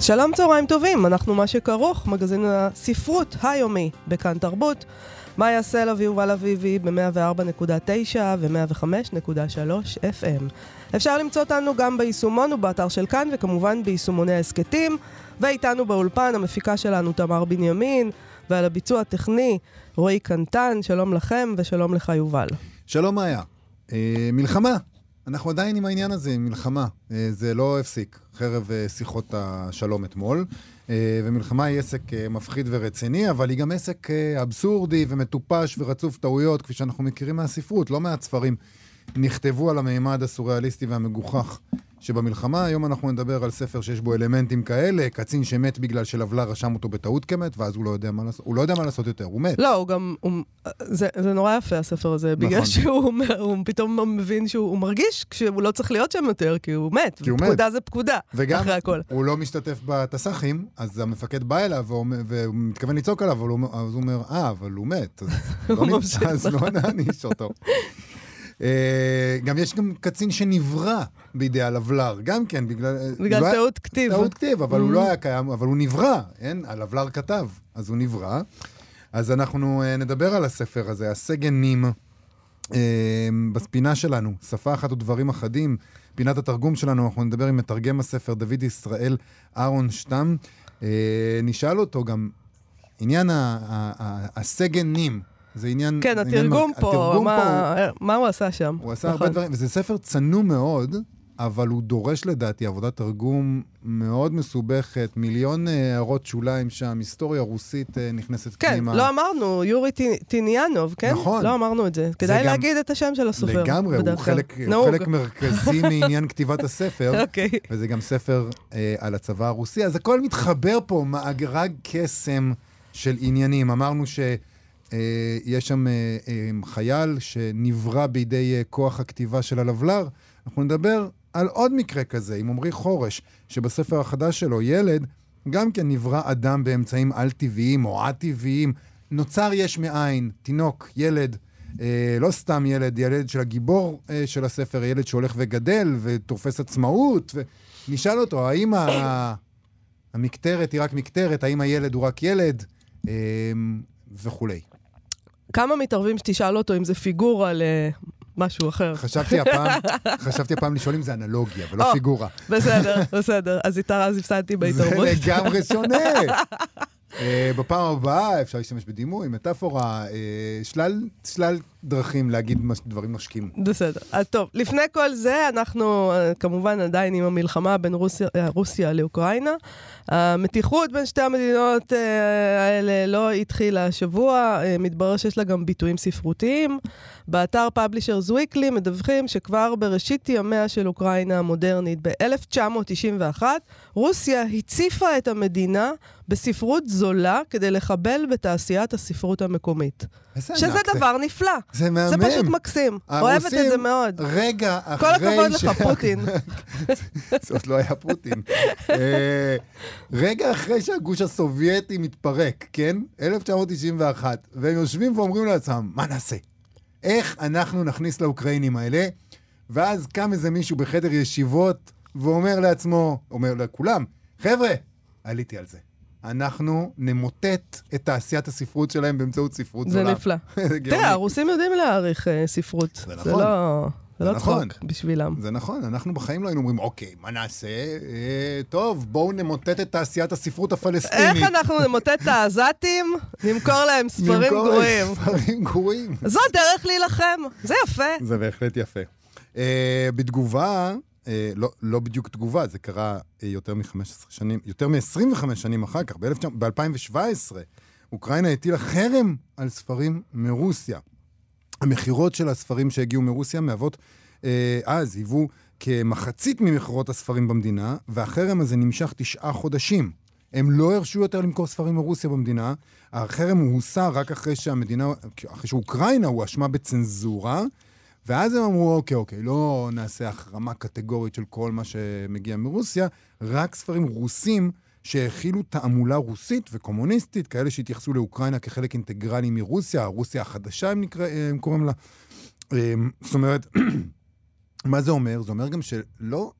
שלום צהריים טובים, אנחנו מה שכרוך, מגזין הספרות היומי בכאן תרבות. יעשה לה ויובל אביבי ב-104.9 ו-105.3 FM. אפשר למצוא אותנו גם ביישומון ובאתר של כאן, וכמובן ביישומוני ההסכתים. ואיתנו באולפן המפיקה שלנו תמר בנימין, ועל הביצוע הטכני רועי קנטן, שלום לכם ושלום לך יובל. שלום מאיה. אה, מלחמה. אנחנו עדיין עם העניין הזה, עם מלחמה. אה, זה לא הפסיק, חרב אה, שיחות השלום אתמול. אה, ומלחמה היא עסק מפחיד ורציני, אבל היא גם עסק אבסורדי ומטופש ורצוף טעויות, כפי שאנחנו מכירים מהספרות, לא מעט ספרים נכתבו על המימד הסוריאליסטי והמגוחך שבמלחמה. היום אנחנו נדבר על ספר שיש בו אלמנטים כאלה, קצין שמת בגלל שלבלה רשם אותו בטעות כמת, ואז הוא לא יודע מה לעשות, הוא לא יודע מה לעשות יותר, הוא מת. לא, הוא גם, הוא, זה, זה נורא יפה הספר הזה, נכון. בגלל שהוא הוא פתאום מבין שהוא מרגיש שהוא לא צריך להיות שם יותר, כי הוא מת. כי הוא פקודה מת. זה פקודה, וגם אחרי הכל. הוא לא משתתף בתס"חים, אז המפקד בא אליו והוא מתכוון לצעוק עליו, אבל הוא, אומר- אז הוא אומר, אה, אבל הוא מת, אז לא, אז לא נעניש אותו. אה, גם יש גם קצין שנברא בידי הלבלר, גם כן, בגלל... בגלל הוא לא היה- טעות כתיב. טעות כתיב, אבל הוא Mm. לא היה קיים, אבל הוא נברא, אין? הלבלר כתב, אז הוא נברא. אז אנחנו אה, נדבר על הספר הזה, הסגן נים, אה, בספינה שלנו, שפה אחת ודברים אחדים. פינת התרגום שלנו, אנחנו נדבר עם מתרגם הספר דוד ישראל אהרון שטם. אה, נשאל אותו גם, עניין ה- זה עניין... כן, זה עניין התרגום מר- פה, התרגום פה הוא- מה, מה הוא עשה שם? הוא עשה הרבה נכון. דברים, וזה ספר צנום מאוד, אבל הוא דורש לדעתי עבודת תרגום מאוד מסובכת, מיליון אה, הערות שוליים שם, היסטוריה רוסית אה, נכנסת כן, פנימה. לא אמרנו, יורי טי- טיניאנוב, כן? נכון. לא אמרנו את זה. כדאי גם- להגיד את השם של הסופר. לגמרי, הוא. חלק, הוא. חלק מרכזי מעניין כתיבת הספר, אוקיי. וזה גם ספר אה, על הצבא הרוסי, אז הכל מתחבר פה, מאגרג קסם של עניינים. אמרנו שיש שם אה, אה, חייל שנברא בידי אה, כוח הכתיבה של הלבלר. אנחנו נדבר על עוד מקרה כזה, עם עמרי חורש, שבספר החדש שלו, ילד, גם כן נברא אדם באמצעים על-טבעיים או א-טבעיים. נוצר יש מאין, תינוק, ילד, אה, לא סתם ילד, ילד של הגיבור אה, של הספר, ילד שהולך וגדל ותופס עצמאות, ונשאל אותו, האם ה... המקטרת היא רק מקטרת, האם הילד הוא רק ילד, אה, וכולי. כמה מתערבים שתשאל אותו אם זה פיגורה למשהו אחר? חשבתי הפעם, חשבתי הפעם לשאול אם זה אנלוגיה ולא או, פיגורה. בסדר, בסדר. אז איתה אז הפסדתי זה בהתערבות. לגמרי שונה. אה, בפעם הבאה אפשר להשתמש בדימוי, מטאפורה, אה, שלל, שלל דרכים להגיד דברים נושקים. בסדר. אז טוב, לפני כל זה, אנחנו אה, כמובן עדיין עם המלחמה בין רוסיה, אה, רוסיה לאוקראינה. המתיחות בין שתי המדינות אה, האלה לא התחילה השבוע, מתברר שיש לה גם ביטויים ספרותיים. באתר Publishers Weekly מדווחים שכבר בראשית ימיה של אוקראינה המודרנית, ב-1991, רוסיה הציפה את המדינה בספרות זולה כדי לחבל בתעשיית הספרות המקות. איזה שזה זה. דבר נפלא. זה מהמם. זה פשוט מקסים. אוהבת את זה מאוד. רגע אחרי... כל הכבוד לך, פוטין. זה עוד לא היה פוטין. אה, רגע אחרי שהגוש הסובייטי מתפרק, כן? 1991, והם יושבים ואומרים לעצמם, מה נעשה? איך אנחנו נכניס לאוקראינים האלה? ואז קם איזה מישהו בחדר ישיבות ואומר לעצמו, אומר לכולם, חבר'ה, עליתי על זה. אנחנו נמוטט את תעשיית הספרות שלהם באמצעות ספרות זולה. נפלא. זה גאוני. תראה, הרוסים יודעים להעריך אה, ספרות. זה נכון. לא... זה לא נכון. צחוק בשבילם. זה נכון, אנחנו בחיים לא היינו אומרים, אוקיי, מה נעשה? אה, טוב, בואו נמוטט את תעשיית הספרות הפלסטינית. איך אנחנו נמוטט את העזתים? נמכור להם ספרים נמכור להם גרועים. ספרים גרועים. זו הדרך להילחם, זה יפה. זה בהחלט יפה. אה, בתגובה, אה, לא, לא בדיוק תגובה, זה קרה אה, יותר מ-15 שנים, יותר מ-25 שנים אחר כך, ב-2017, אוקראינה הטילה חרם על ספרים מרוסיה. המכירות של הספרים שהגיעו מרוסיה מהוות, אה, אז היוו כמחצית ממכירות הספרים במדינה, והחרם הזה נמשך תשעה חודשים. הם לא הרשו יותר למכור ספרים מרוסיה במדינה. החרם הוסר רק אחרי שהמדינה, אחרי שאוקראינה הואשמה בצנזורה, ואז הם אמרו, אוקיי, אוקיי, לא נעשה החרמה קטגורית של כל מה שמגיע מרוסיה, רק ספרים רוסים שהכילו תעמולה רוסית וקומוניסטית, כאלה שהתייחסו לאוקראינה כחלק אינטגרלי מרוסיה, רוסיה החדשה, הם, נקרא, הם קוראים לה. אמ, זאת אומרת, מה זה אומר? זה אומר גם שלא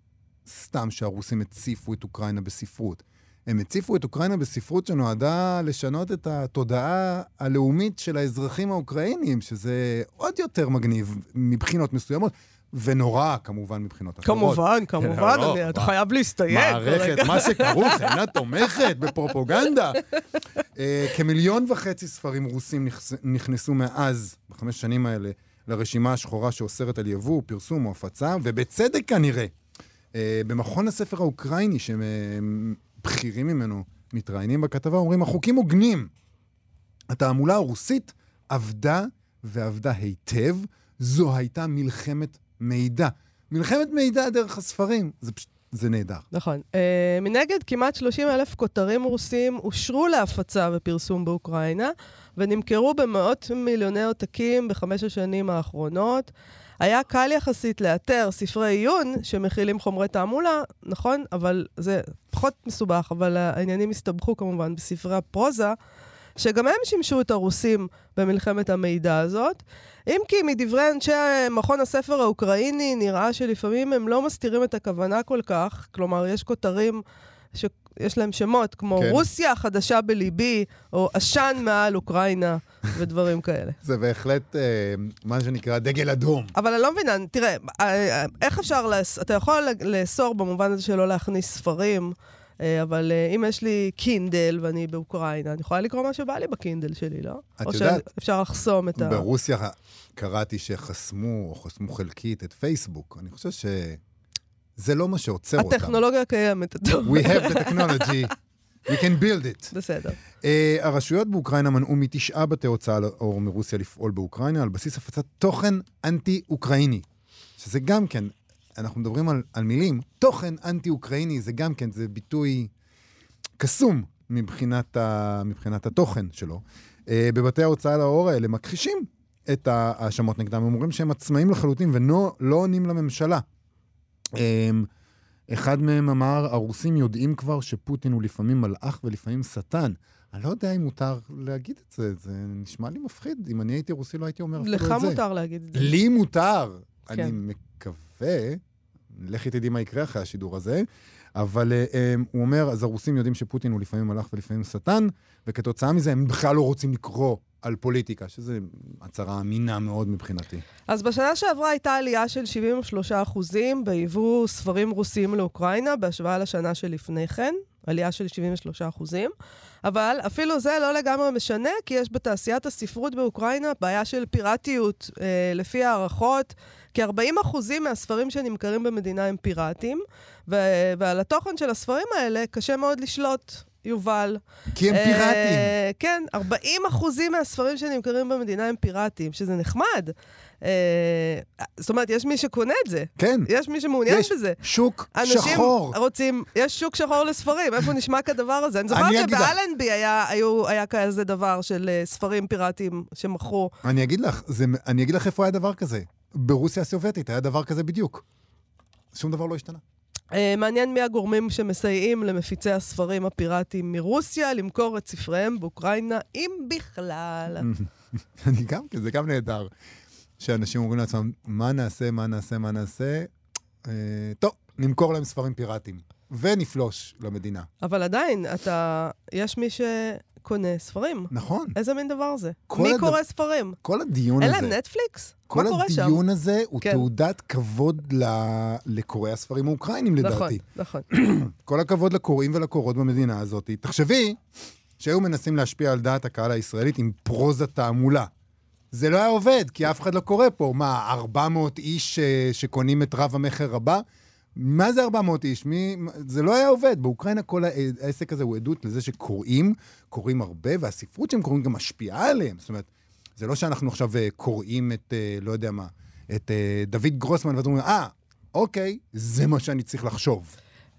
סתם שהרוסים הציפו את אוקראינה בספרות. הם הציפו את אוקראינה בספרות שנועדה לשנות את התודעה הלאומית של האזרחים האוקראינים, שזה עוד יותר מגניב מבחינות מסוימות. ונורא, כמובן, מבחינות אחרות. כמובן, כמובן, לא, אני- אתה חייב להסתייג. מערכת. מה שכרוך, אינה תומכת בפרופוגנדה. אה, כמיליון וחצי ספרים רוסים נכנסו מאז, בחמש שנים האלה, לרשימה השחורה שאוסרת על יבוא, פרסום או הפצה, ובצדק כנראה. אה, במכון הספר האוקראיני, בכירים ממנו מתראיינים בכתבה, אומרים, החוקים הוגנים. התעמולה הרוסית עבדה ועבדה היטב, זו הייתה מלחמת מידע. מלחמת מידע דרך הספרים, זה פשוט, זה נהדר. נכון. אה, מנגד, כמעט 30 אלף כותרים רוסים אושרו להפצה ופרסום באוקראינה, ונמכרו במאות מיליוני עותקים בחמש השנים האחרונות. היה קל יחסית לאתר ספרי עיון שמכילים חומרי תעמולה, נכון, אבל זה פחות מסובך, אבל העניינים הסתבכו כמובן בספרי הפרוזה, שגם הם שימשו את הרוסים במלחמת המידע הזאת. אם כי מדברי אנשי מכון הספר האוקראיני נראה שלפעמים הם לא מסתירים את הכוונה כל כך, כלומר, יש כותרים שיש להם שמות, כמו כן. רוסיה החדשה בליבי, או עשן מעל אוקראינה, ודברים כאלה. זה בהחלט אה, מה שנקרא דגל אדום. אבל אני לא מבינה, תראה, אה, איך אפשר, לאס... אתה יכול לאסור במובן הזה שלא להכניס ספרים, אה, אבל אה, אם יש לי קינדל ואני באוקראינה, אני יכולה לקרוא מה שבא לי בקינדל שלי, לא? את או יודעת, שאפשר לחסום את ה... ברוסיה קראתי שחסמו, או חסמו חלקית את פייסבוק. אני חושב שזה לא מה שעוצר אותם. הטכנולוגיה קיימת. We have the technology, we can build it. בסדר. Uh, הרשויות באוקראינה מנעו מתשעה בתי הוצאה לאור מרוסיה לפעול באוקראינה על בסיס הפצת תוכן אנטי-אוקראיני. שזה גם כן, אנחנו מדברים על, על מילים, תוכן אנטי-אוקראיני זה גם כן, זה ביטוי קסום מבחינת, ה, מבחינת התוכן שלו. Uh, בבתי ההוצאה לאור האלה מכחישים את ההאשמות נגדם, הם אומרים שהם עצמאים לחלוטין ולא לא עונים לממשלה. Um, אחד מהם אמר, הרוסים יודעים כבר שפוטין הוא לפעמים מלאך ולפעמים שטן. אני לא יודע אם מותר להגיד את זה, זה נשמע לי מפחיד. אם אני הייתי רוסי לא הייתי אומר אפילו את לך זה. מותר להגיד את זה. לי מותר. כן. אני מקווה, לכי תדעי מה יקרה אחרי השידור הזה, אבל uh, um, הוא אומר, אז הרוסים יודעים שפוטין הוא לפעמים מלאך ולפעמים שטן, וכתוצאה מזה הם בכלל לא רוצים לקרוא על פוליטיקה, שזו הצהרה אמינה מאוד מבחינתי. אז בשנה שעברה הייתה עלייה של 73% ביבוא ספרים רוסיים לאוקראינה, בהשוואה לשנה שלפני כן, עלייה של 73%. אבל אפילו זה לא לגמרי משנה, כי יש בתעשיית הספרות באוקראינה בעיה של פיראטיות. אה, לפי הערכות, כ-40% מהספרים שנמכרים במדינה הם פיראטיים, ו- ועל התוכן של הספרים האלה קשה מאוד לשלוט. יובל. כי הם פיראטים. אה, כן, 40 אחוזים מהספרים שנמכרים במדינה הם פיראטיים, שזה נחמד. אה, זאת אומרת, יש מי שקונה את זה. כן, יש מי שמעוניין יש בזה. שוק אנשים שחור. רוצים, יש שוק שחור לספרים, איפה נשמע כדבר הזה? אני זוכרת. שבאלנבי היה, היו, היה כזה דבר של אה, ספרים פיראטיים שמכרו. אני אגיד לך, זה, אני אגיד לך איפה היה דבר כזה. ברוסיה הסובייטית היה דבר כזה בדיוק. שום דבר לא השתנה. אה, מעניין מי הגורמים שמסייעים למפיצי הספרים הפיראטיים מרוסיה למכור את ספריהם באוקראינה, אם בכלל. אני גם, כן, זה גם נהדר. שאנשים אומרים לעצמם, מה נעשה, מה נעשה, מה נעשה? אה, טוב, נמכור להם ספרים פיראטיים. ונפלוש למדינה. אבל עדיין, אתה, יש מי שקונה ספרים. נכון. איזה מין דבר זה? כל מי הדבר- קורא ספרים? כל הדיון אין הזה, להם נטפליקס? כל מה קורה שם? הדיון הזה הוא כן. תעודת כבוד ל- לקוראי הספרים האוקראינים, נכון, לדעתי. נכון. כל הכבוד לקוראים ולקוראות במדינה הזאת. תחשבי שהיו מנסים להשפיע על דעת הקהל הישראלית עם פרוזה תעמולה. זה לא היה עובד, כי אף אחד לא קורא פה. מה, 400 איש אה, שקונים את רב המכר הבא? מה זה 400 איש? מי... זה לא היה עובד. באוקראינה כל הע- העסק הזה הוא עדות לזה שקוראים, קוראים הרבה, והספרות שהם קוראים גם משפיעה עליהם. זאת אומרת, זה לא שאנחנו עכשיו אה, קוראים את, אה, לא יודע מה, את אה, דוד גרוסמן, ואז אומרים, אה, אוקיי, זה מה שאני צריך לחשוב.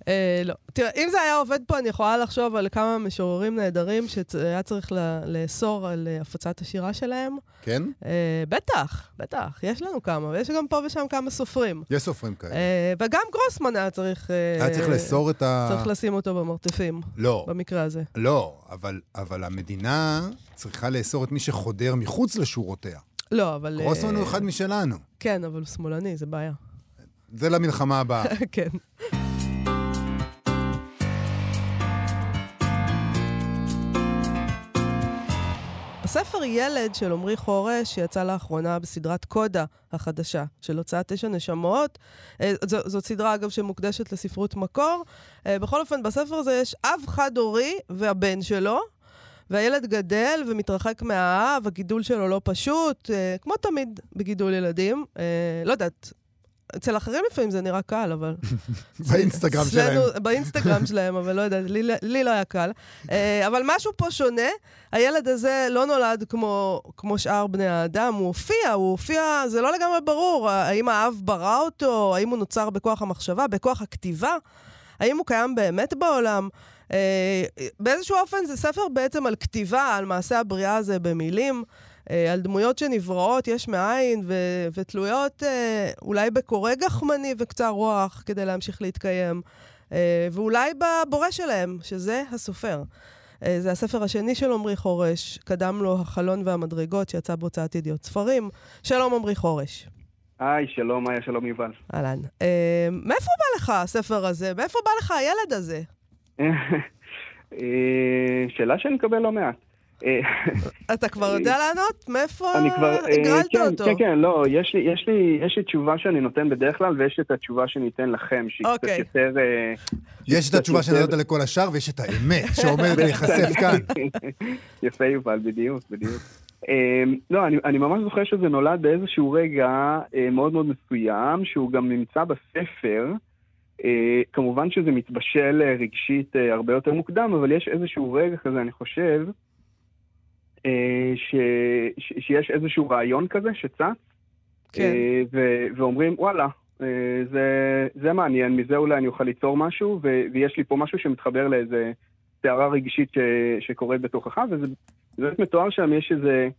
אה, לא. תראה, אם זה היה עובד פה, אני יכולה לחשוב על כמה משוררים נהדרים שהיה צריך ל- לאסור על אה, הפצת השירה שלהם. כן? אה, בטח, בטח, יש לנו כמה, ויש גם פה ושם כמה סופרים. יש סופרים כאלה. אה, וגם גרוסמן היה צריך... אה, היה צריך לאסור את ה... צריך לשים אותו במרתפים, לא, במקרה הזה. לא, אבל, אבל המדינה צריכה לאסור את מי שחודר מחוץ לשורותיה. לא, אבל... אה, גרוסמן הוא אחד משלנו. כן, אבל הוא שמאלני, זה בעיה. זה למלחמה הבאה. כן. הספר ילד של עמרי חורש, שיצא לאחרונה בסדרת קודה החדשה של הוצאת תשע נשמות. אה, זו, זאת סדרה, אגב, שמוקדשת לספרות מקור. אה, בכל אופן, בספר הזה יש אב חד-הורי והבן שלו, והילד גדל ומתרחק מהאב, הגידול שלו לא פשוט, אה, כמו תמיד בגידול ילדים. לא יודעת, אצל אחרים לפעמים זה נראה קל, אבל... באינסטגרם שלהם. באינסטגרם שלהם, אבל לא יודעת, לי, לי לא היה קל. אה, אבל משהו פה שונה. הילד הזה לא נולד כמו, כמו שאר בני האדם, הוא הופיע, הוא הופיע, זה לא לגמרי ברור. האם האב ברא אותו, האם הוא נוצר בכוח המחשבה, בכוח הכתיבה, האם הוא קיים באמת בעולם. אה, באיזשהו אופן זה ספר בעצם על כתיבה, על מעשה הבריאה הזה במילים. אה, על דמויות שנבראות יש מאין ו- ותלויות אה, אולי בקורא גחמני וקצר רוח כדי להמשיך להתקיים, אה, ואולי בבורא שלהם, שזה הסופר. זה הספר השני של עמרי חורש, קדם לו החלון והמדרגות, שיצא בהוצאת ידיעות ספרים. שלום עמרי חורש. היי, שלום, היה שלום יובל. אהלן. אה, מאיפה בא לך הספר הזה? מאיפה בא לך הילד הזה? שאלה שאני מקבל לא מעט. אה, אתה כבר יודע לענות? מאיפה אני כבר... אה, הגרלת כן, אותו? כן, כן, לא, יש לי, יש, לי, יש לי תשובה שאני נותן בדרך כלל, ויש את התשובה שאני אתן לכם, שהיא קצת אוקיי. יותר... אה, יש את התשובה יותר- שנתת לכל השאר, ויש את האמת שעומדת להיחשף כאן. יפה, יובל, בדיוק, בדיוק. לא, אני, אני ממש זוכר שזה נולד באיזשהו רגע מאוד מאוד מסוים, שהוא גם נמצא בספר. אה, כמובן שזה מתבשל אה, רגשית אה, הרבה יותר מוקדם, אבל יש איזשהו רגע כזה, אני חושב, ש, ש, שיש איזשהו רעיון כזה שצץ, כן. אה, ו- ואומרים, וואלה, אה, זה, זה מעניין, מזה אולי אני אוכל ליצור משהו, ו- ויש לי פה משהו שמתחבר לאיזה סערה רגשית ש- שקורית בתוכך, וזה זה באמת מתואר שם, יש איזה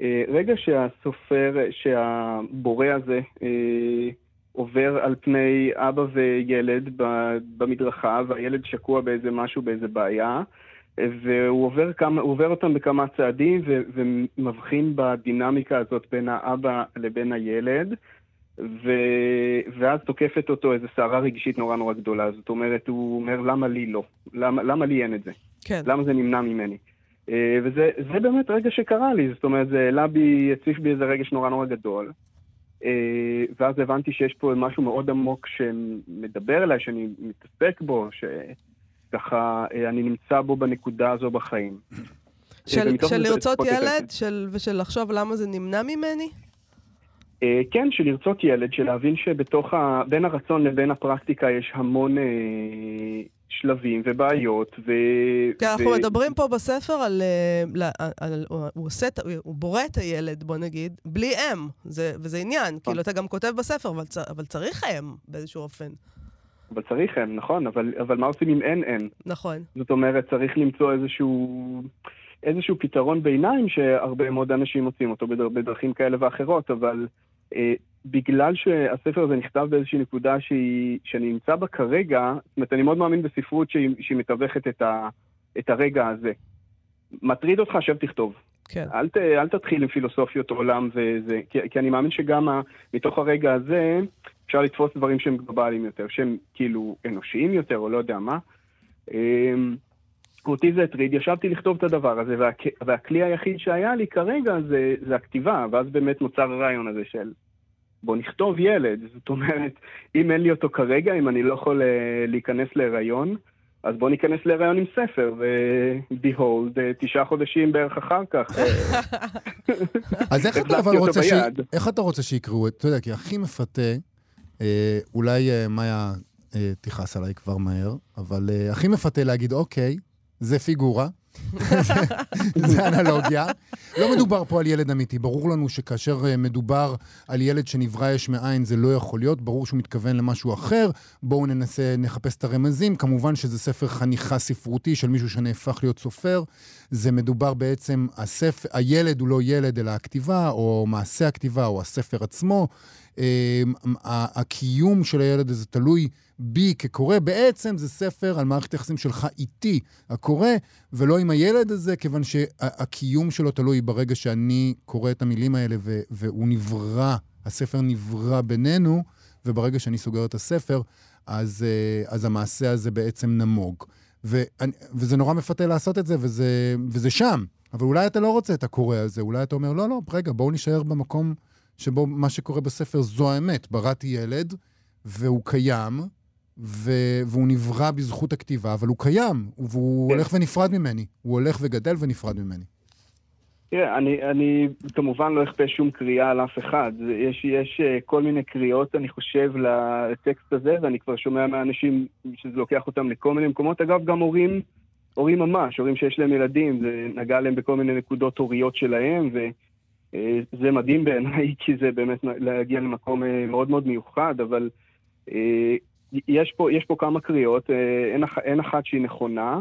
אה, רגע שהסופר, שהבורא הזה אה, עובר על פני אבא וילד במדרכה, והילד שקוע באיזה משהו, באיזה בעיה. והוא עובר, כמה, עובר אותם בכמה צעדים ו, ומבחין בדינמיקה הזאת בין האבא לבין הילד, ו, ואז תוקפת אותו איזו סערה רגשית נורא נורא גדולה. זאת אומרת, הוא אומר, למה לי לא? למה, למה לי אין את זה? כן. למה זה נמנע ממני? אה, וזה זה באמת רגע שקרה לי, זאת אומרת, זה העלה בי, הציף בי איזה רגש נורא נורא גדול. אה, ואז הבנתי שיש פה משהו מאוד עמוק שמדבר אליי, שאני מתעסק בו, שככה אה, אני נמצא בו בנקודה הזו בחיים. של, ומתוך של לרצות ילד של, ושל לחשוב למה זה נמנע ממני? אה, כן, של לרצות ילד, של להבין שבתוך ה... בין הרצון לבין הפרקטיקה יש המון אה, שלבים ובעיות, ו... כי אנחנו ו- מדברים פה בספר על... אה, ל- על, על הוא, עושה, הוא בורא את הילד, בוא נגיד, בלי אם. זה, וזה עניין. כאילו, אתה גם כותב בספר, אבל, אבל צריך אם באיזשהו אופן. אבל צריך הם, נכון, אבל, אבל מה עושים אם אין אין? נכון. זאת אומרת, צריך למצוא איזשהו, איזשהו פתרון ביניים שהרבה מאוד אנשים מוצאים אותו בדר, בדרכים כאלה ואחרות, אבל אה, בגלל שהספר הזה נכתב באיזושהי נקודה שהיא, שאני נמצא בה כרגע, זאת אומרת, אני מאוד מאמין בספרות שהיא, שהיא מתווכת את, ה, את הרגע הזה. מטריד אותך, שב תכתוב. כן. אל, ת, אל תתחיל עם פילוסופיות עולם וזה, כי, כי אני מאמין שגם ה, מתוך הרגע הזה אפשר לתפוס דברים שהם גלובליים יותר, שהם כאילו אנושיים יותר, או לא יודע מה. אמ, אותי זה הטריד, ישבתי לכתוב את הדבר הזה, והכ, והכלי היחיד שהיה לי כרגע זה, זה הכתיבה, ואז באמת נוצר הרעיון הזה של בוא נכתוב ילד. זאת אומרת, אם אין לי אותו כרגע, אם אני לא יכול אה, להיכנס להיריון, אז בוא ניכנס להיריון עם ספר, ו-behold, אה, תשעה חודשים בערך אחר כך. אה, אז איך אתה אבל רוצה ש... איך אתה רוצה שיקראו? אתה יודע, כי הכי מפתה, אה, אולי אה, מאיה אה, תכעס עליי כבר מהר, אבל הכי מפתה להגיד, אוקיי, זה פיגורה, זה אנלוגיה. לא מדובר פה על ילד אמיתי. ברור לנו שכאשר אה, מדובר על ילד שנברא יש מאין, זה לא יכול להיות. ברור שהוא מתכוון למשהו אחר. בואו ננסה, נחפש את הרמזים. כמובן שזה ספר חניכה ספרותי של מישהו שנהפך להיות סופר. זה מדובר בעצם, הספר, הילד הוא לא ילד, אלא הכתיבה, או מעשה הכתיבה, או הספר עצמו. אמ, הקיום של הילד הזה תלוי בי כקורא. בעצם זה ספר על מערכת היחסים שלך איתי, הקורא, ולא עם הילד הזה, כיוון שהקיום שלו תלוי ברגע שאני קורא את המילים האלה והוא נברא, הספר נברא בינינו, וברגע שאני סוגר את הספר, אז, אה, אז המעשה הזה בעצם נמוג. ואני, וזה נורא מפתה לעשות את זה, וזה, וזה שם. אבל אולי אתה לא רוצה את הקורא הזה, אולי אתה אומר, לא, לא, רגע, בואו נישאר במקום שבו מה שקורה בספר זו האמת. בראתי ילד, והוא קיים, ו- והוא נברא בזכות הכתיבה, אבל הוא קיים, והוא כן. הולך ונפרד ממני. הוא הולך וגדל ונפרד ממני. תראה, אני, אני כמובן לא אכפה שום קריאה על אף אחד. יש, יש אה, כל מיני קריאות, אני חושב, לטקסט הזה, ואני כבר שומע מהאנשים שזה לוקח אותם לכל מיני מקומות. אגב, גם הורים, הורים ממש, הורים שיש להם ילדים, זה נגע להם בכל מיני נקודות הוריות שלהם, ו... אה, מדהים בעיניי, כי זה באמת להגיע למקום אה, מאוד מאוד מיוחד, אבל יש פה, יש פה כמה קריאות, אין, אין אחת שהיא נכונה.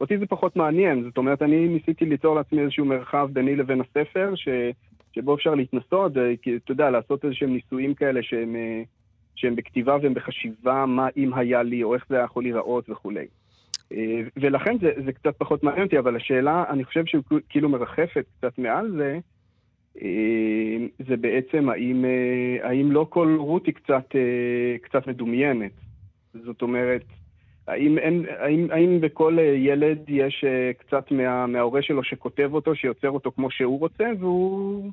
אותי זה פחות מעניין, זאת אומרת, אני ניסיתי ליצור לעצמי איזשהו מרחב ביני לבין הספר, ש, שבו אפשר להתנסות, כי אתה יודע, לעשות איזשהם ניסויים כאלה שהם, שהם בכתיבה והם בחשיבה, מה אם היה לי, או איך זה היה יכול להיראות וכולי. אה, ולכן זה, זה קצת פחות מעניין אותי, אבל השאלה, אני חושב שהיא כאילו מרחפת קצת מעל זה, אה, זה בעצם האם, אה, האם לא כל רות היא קצת, קצת מדומיינת. זאת אומרת, האם, אין, האם, האם בכל ילד יש קצת מה, מההורה שלו שכותב אותו, שיוצר אותו כמו שהוא רוצה, והוא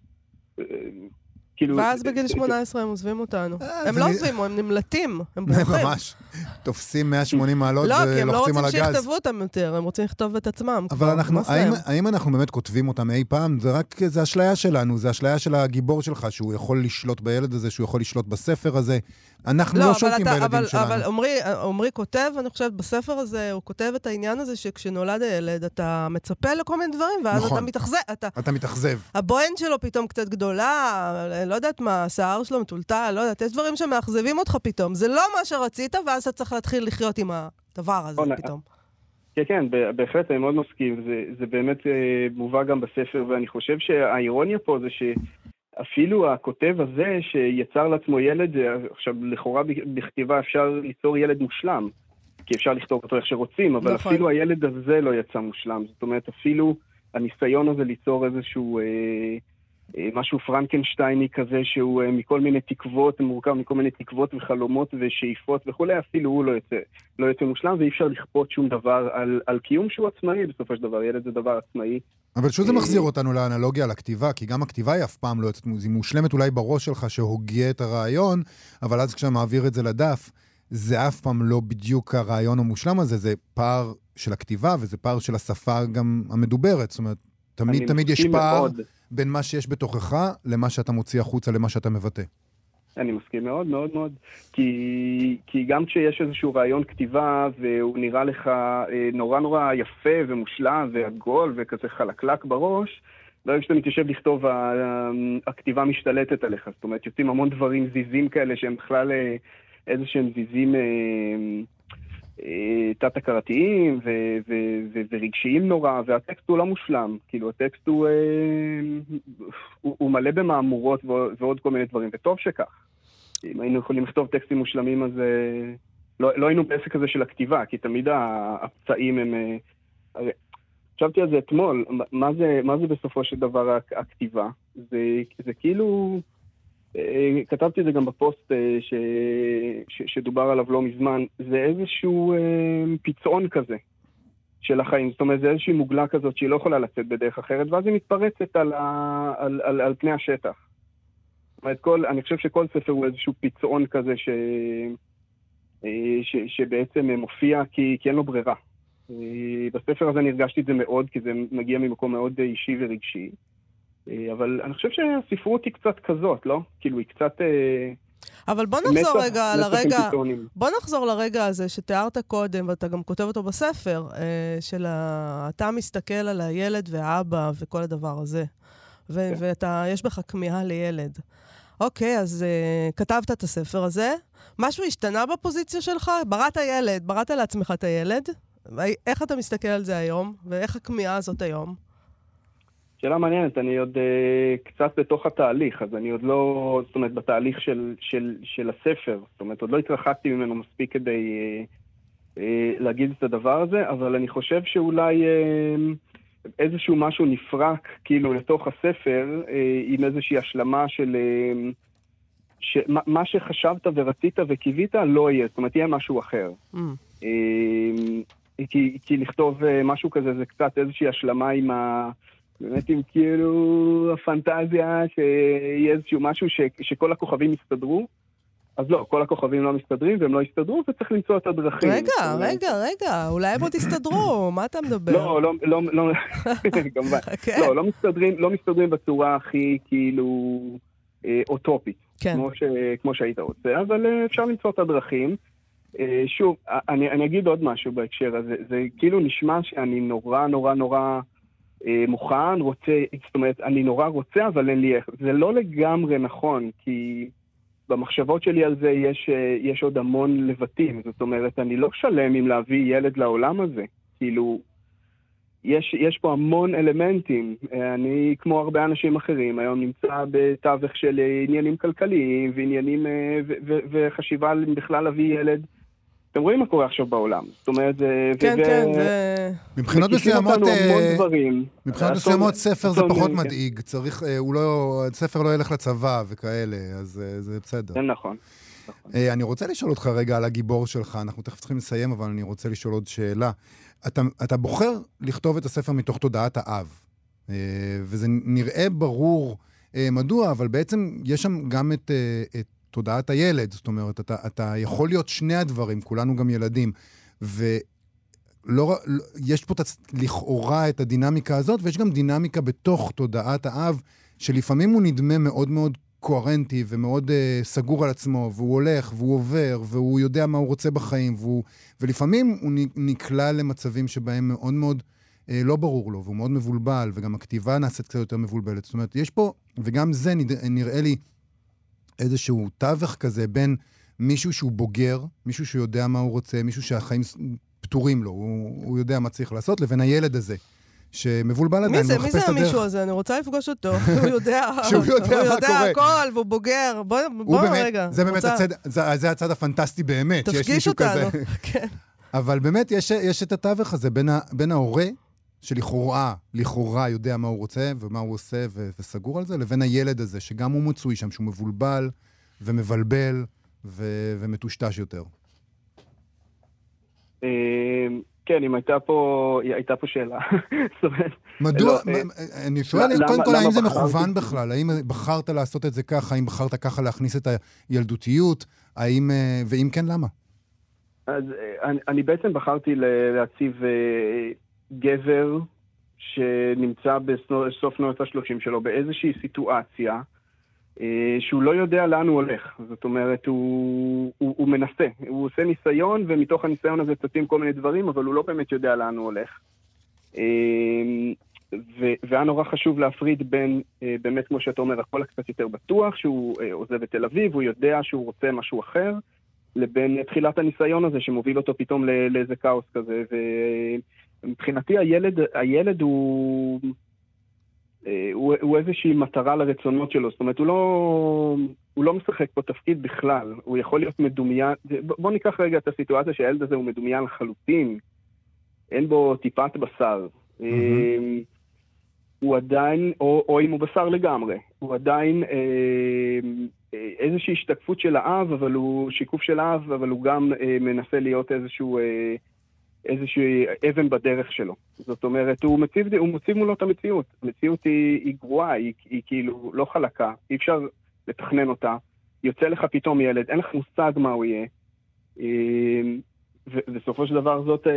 כאילו... ואז בגיל 18 הם עוזבים אותנו. אה, הם לא עוזבים, הם נמלטים, הם בורחים. ממש. תופסים 180 מעלות ולוחצים על הגז. לא, כי הם לא רוצים שיכתבו אותם יותר, הם רוצים לכתוב את עצמם. אבל אנחנו, האם אנחנו באמת כותבים אותם אי פעם? זה רק, זה אשליה שלנו, זה אשליה של הגיבור שלך, שהוא יכול לשלוט בילד הזה, שהוא יכול לשלוט בספר הזה. אנחנו לא, לא שולטים בילדים אבל, שלנו. אבל עמרי, עמרי כותב, אני חושבת, בספר הזה, הוא כותב את העניין הזה שכשנולד הילד, אתה מצפה לכל מיני דברים, ואז נכון. אתה מתאכזב. אתה, אתה מתאכזב. הבוהן שלו פתאום קצת גדולה, לא יודעת מה, השיער שלו מטולטל, לא יודעת, יש דברים שמאכזבים אותך פתאום. זה לא מה שרצית, ואז אתה צריך להתחיל לחיות עם הדבר הזה נכון, פתאום. כן, כן, בהחלט, אני מאוד מסכים. זה, זה באמת אה, מובא גם בספר, ואני חושב שהאירוניה פה זה ש... אפילו הכותב הזה שיצר לעצמו ילד, עכשיו לכאורה בכתיבה אפשר ליצור ילד מושלם, כי אפשר לכתוב אותו איך שרוצים, אבל נכון. אפילו הילד הזה לא יצא מושלם. זאת אומרת, אפילו הניסיון הזה ליצור איזשהו אה, משהו פרנקנשטייני כזה, שהוא אה, מכל מיני תקוות, מורכב מכל מיני תקוות וחלומות ושאיפות וכולי, אפילו הוא לא יוצא, לא יוצא מושלם, ואי אפשר לכפות שום דבר על, על קיום שהוא עצמאי, בסופו של דבר, ילד זה דבר עצמאי. אבל שוב זה אה, מחזיר אותנו לאנלוגיה על הכתיבה, כי גם הכתיבה היא אף פעם לא יוצאת, היא מושלמת אולי בראש שלך שהוגה את הרעיון, אבל אז כשאתה מעביר את זה לדף, זה אף פעם לא בדיוק הרעיון המושלם הזה, זה פער של הכתיבה וזה פער של השפה גם המדוברת. זאת אומרת, תמיד תמיד יש פער מאוד. בין מה שיש בתוכך למה שאתה מוציא החוצה, למה שאתה מבטא. אני מסכים מאוד מאוד מאוד, כי, כי גם כשיש איזשהו רעיון כתיבה והוא נראה לך אה, נורא נורא יפה ומושלם ועגול וכזה חלקלק בראש, ברגע שאתה מתיישב לכתוב, הכתיבה משתלטת עליך. זאת אומרת, יוצאים המון דברים זיזים כאלה שהם בכלל אה, איזה שהם זיזים אה, אה, תת-הכרתיים ורגשיים נורא, והטקסט הוא לא מושלם. כאילו, הטקסט הוא, אה, הוא, הוא מלא במהמורות ועוד כל מיני דברים, וטוב שכך. אם היינו יכולים לכתוב טקסטים מושלמים, אז אה, לא, לא היינו בעסק הזה של הכתיבה, כי תמיד הפצעים הם... הרי, חשבתי על זה אתמול, מה זה, מה זה בסופו של דבר הכתיבה? זה, זה כאילו... אה, כתבתי את זה גם בפוסט אה, ש... ש... שדובר עליו לא מזמן, זה איזשהו אה, פצעון כזה של החיים. זאת אומרת, זה איזושהי מוגלה כזאת שהיא לא יכולה לצאת בדרך אחרת, ואז היא מתפרצת על, ה... על, על, על פני השטח. זאת כל... אני חושב שכל ספר הוא איזשהו פצעון כזה ש... ש... שבעצם מופיע כי... כי אין לו ברירה. בספר הזה אני הרגשתי את זה מאוד, כי זה מגיע ממקום מאוד אישי ורגשי. אה, אבל אני חושב שהספרות היא קצת כזאת, לא? כאילו, היא קצת... אה, אבל בוא נחזור רגע לרגע. בוא נחזור לרגע הזה שתיארת קודם, ואתה גם כותב אותו בספר, אה, של ה... אתה מסתכל על הילד והאבא וכל הדבר הזה, ו- כן. ואתה, יש בך כמיהה לילד. אוקיי, אז כתבת את הספר הזה, משהו השתנה בפוזיציה שלך? בראת ילד, בראת לעצמך את הילד, איך אתה מסתכל על זה היום, ואיך הכמיהה הזאת היום? שאלה מעניינת, אני עוד uh, קצת בתוך התהליך, אז אני עוד לא, זאת אומרת, בתהליך של, של, של הספר, זאת אומרת, עוד לא התרחקתי ממנו מספיק כדי uh, uh, להגיד את הדבר הזה, אבל אני חושב שאולי uh, איזשהו משהו נפרק, כאילו, לתוך הספר, uh, עם איזושהי השלמה של... Uh, שמה מה שחשבת ורצית וקיווית לא יהיה, זאת אומרת, יהיה משהו אחר. Mm. אה, כי, כי לכתוב משהו כזה זה קצת איזושהי השלמה עם ה... באמת עם כאילו הפנטזיה שיהיה איזשהו משהו ש, שכל הכוכבים יסתדרו. אז לא, כל הכוכבים לא מסתדרים והם לא יסתדרו וצריך למצוא את הדרכים. רגע, רגע, רגע, אולי הם עוד יסתדרו, מה אתה מדבר? לא, לא, לא, לא, כמובן. כן. לא, לא מסתדרים, לא מסתדרים בצורה הכי כאילו אה, אוטופית. כן. כמו, ש, כמו שהיית רוצה, אבל אה, אפשר למצוא את הדרכים. אה, שוב, אני, אני אגיד עוד משהו בהקשר הזה. זה כאילו נשמע שאני נורא נורא נורא מוכן, רוצה, זאת אומרת, אני נורא רוצה, אבל אין לי איך. זה לא לגמרי נכון, כי במחשבות שלי על זה יש, אה, יש עוד המון לבטים. זאת אומרת, אני לא שלם עם להביא ילד לעולם הזה. כאילו, יש, יש פה המון אלמנטים. אה, אני, כמו הרבה אנשים אחרים, היום נמצא בתווך של אה, עניינים כלכליים ועניינים אה, ו- ו- וחשיבה בכלל להביא ילד. אתם רואים מה קורה עכשיו בעולם. זאת אומרת, זה... כן, כן, ו... מבחינות מסוימות, אה. מבחינות מסוימות ספר זה פחות כן. מדאיג, צריך, אה, הוא לא, ספר לא ילך לצבא וכאלה, אז אה, זה בסדר. זה נכון. נכון. אני רוצה לשאול אותך רגע על הגיבור שלך, אנחנו תכף צריכים לסיים, אבל אני רוצה לשאול עוד שאלה. אתה, אתה בוחר לכתוב את הספר מתוך תודעת האב, וזה נראה ברור מדוע, אבל בעצם יש שם גם את, את תודעת הילד, זאת אומרת, אתה, אתה יכול להיות שני הדברים, כולנו גם ילדים, ולא, לא- יש פה לכאורה את הדינמיקה הזאת, ויש גם דינמיקה בתוך תודעת האב, שלפעמים הוא נדמה מאוד מאוד קוהרנטי ומאוד uh, סגור על עצמו, והוא הולך, והוא עובר, והוא יודע מה הוא רוצה בחיים, והוא, ולפעמים הוא נקלע למצבים שבהם מאוד מאוד uh, לא ברור לו, והוא מאוד מבולבל, וגם הכתיבה נעשית קצת יותר מבולבלת. זאת אומרת, יש פה, וגם זה נראה לי איזשהו תווך כזה בין מישהו שהוא בוגר, מישהו שיודע מה הוא רוצה, מישהו שהחיים פתורים לו, הוא, הוא יודע מה צריך לעשות, לבין הילד הזה. שמבולבל עדיין, מי זה? הוא מי מחפש זה את הדרך. המישהו הזה? אני רוצה לפגוש אותו. הוא יודע, שהוא יודע מה הוא יודע קורה. הכל, והוא בוגר. בוא, רגע. זה באמת הצד, זה, זה הצד הפנטסטי באמת, שיש תפגיש אותנו. כן. אבל באמת, יש, את התווך הזה בין ההורה, שלכאורה, לכאורה יודע מה הוא רוצה ומה הוא עושה ו, וסגור על זה, לבין הילד הזה, שגם הוא מצוי שם, שהוא מבולבל ומבלבל ו, ומטושטש יותר. אה, כן, אם הייתה פה, הייתה פה שאלה. מדוע, לא, אה, אני שואל, למה- קודם כל, האם זה? מכוון בכלל? האם בחרת לעשות את זה ככה? האם בחרת ככה להכניס את הילדותיות? האם, אה, ואם כן, למה? אז אה, אני, בעצם בחרתי להציב גבר שנמצא בסוף שנות ה-30 שלו באיזושהי סיטואציה אה, שהוא לא יודע לאן הוא הולך. זאת אומרת, הוא, הוא, הוא מנסה, הוא עושה ניסיון, ומתוך הניסיון הזה צצים כל מיני דברים, אבל הוא לא באמת יודע לאן הוא הולך. אה, ו- והיה נורא חשוב להפריד בין, אה, באמת, כמו שאתה אומר, הקול הקצת יותר בטוח, שהוא עוזב את תל אביב, הוא יודע שהוא רוצה משהו אחר, לבין תחילת הניסיון הזה שמוביל אותו פתאום לא- לאיזה כאוס כזה. ומבחינתי הילד, הילד הוא, אה, הוא, הוא איזושהי מטרה לרצונות שלו. זאת אומרת, הוא לא, הוא לא משחק פה תפקיד בכלל. הוא יכול להיות מדומיין. בוא ניקח רגע את הסיטואציה שהילד הזה הוא מדומיין לחלוטין. אין בו טיפת בשר. אה, הוא עדיין, או, או אם הוא בשר לגמרי, הוא עדיין אה, אה, איזושהי השתקפות של האב, אבל הוא שיקוף של האב, אבל הוא גם אה, מנסה להיות איזשהו, אה, איזושהי אבן בדרך שלו. זאת אומרת, הוא מציב, הוא מציב מולו את המציאות. המציאות היא, היא גרועה, היא, היא כאילו לא חלקה, אי אפשר לתכנן אותה. יוצא לך פתאום ילד, אין לך מושג מה הוא יהיה. אה, ובסופו של דבר זאת, אה,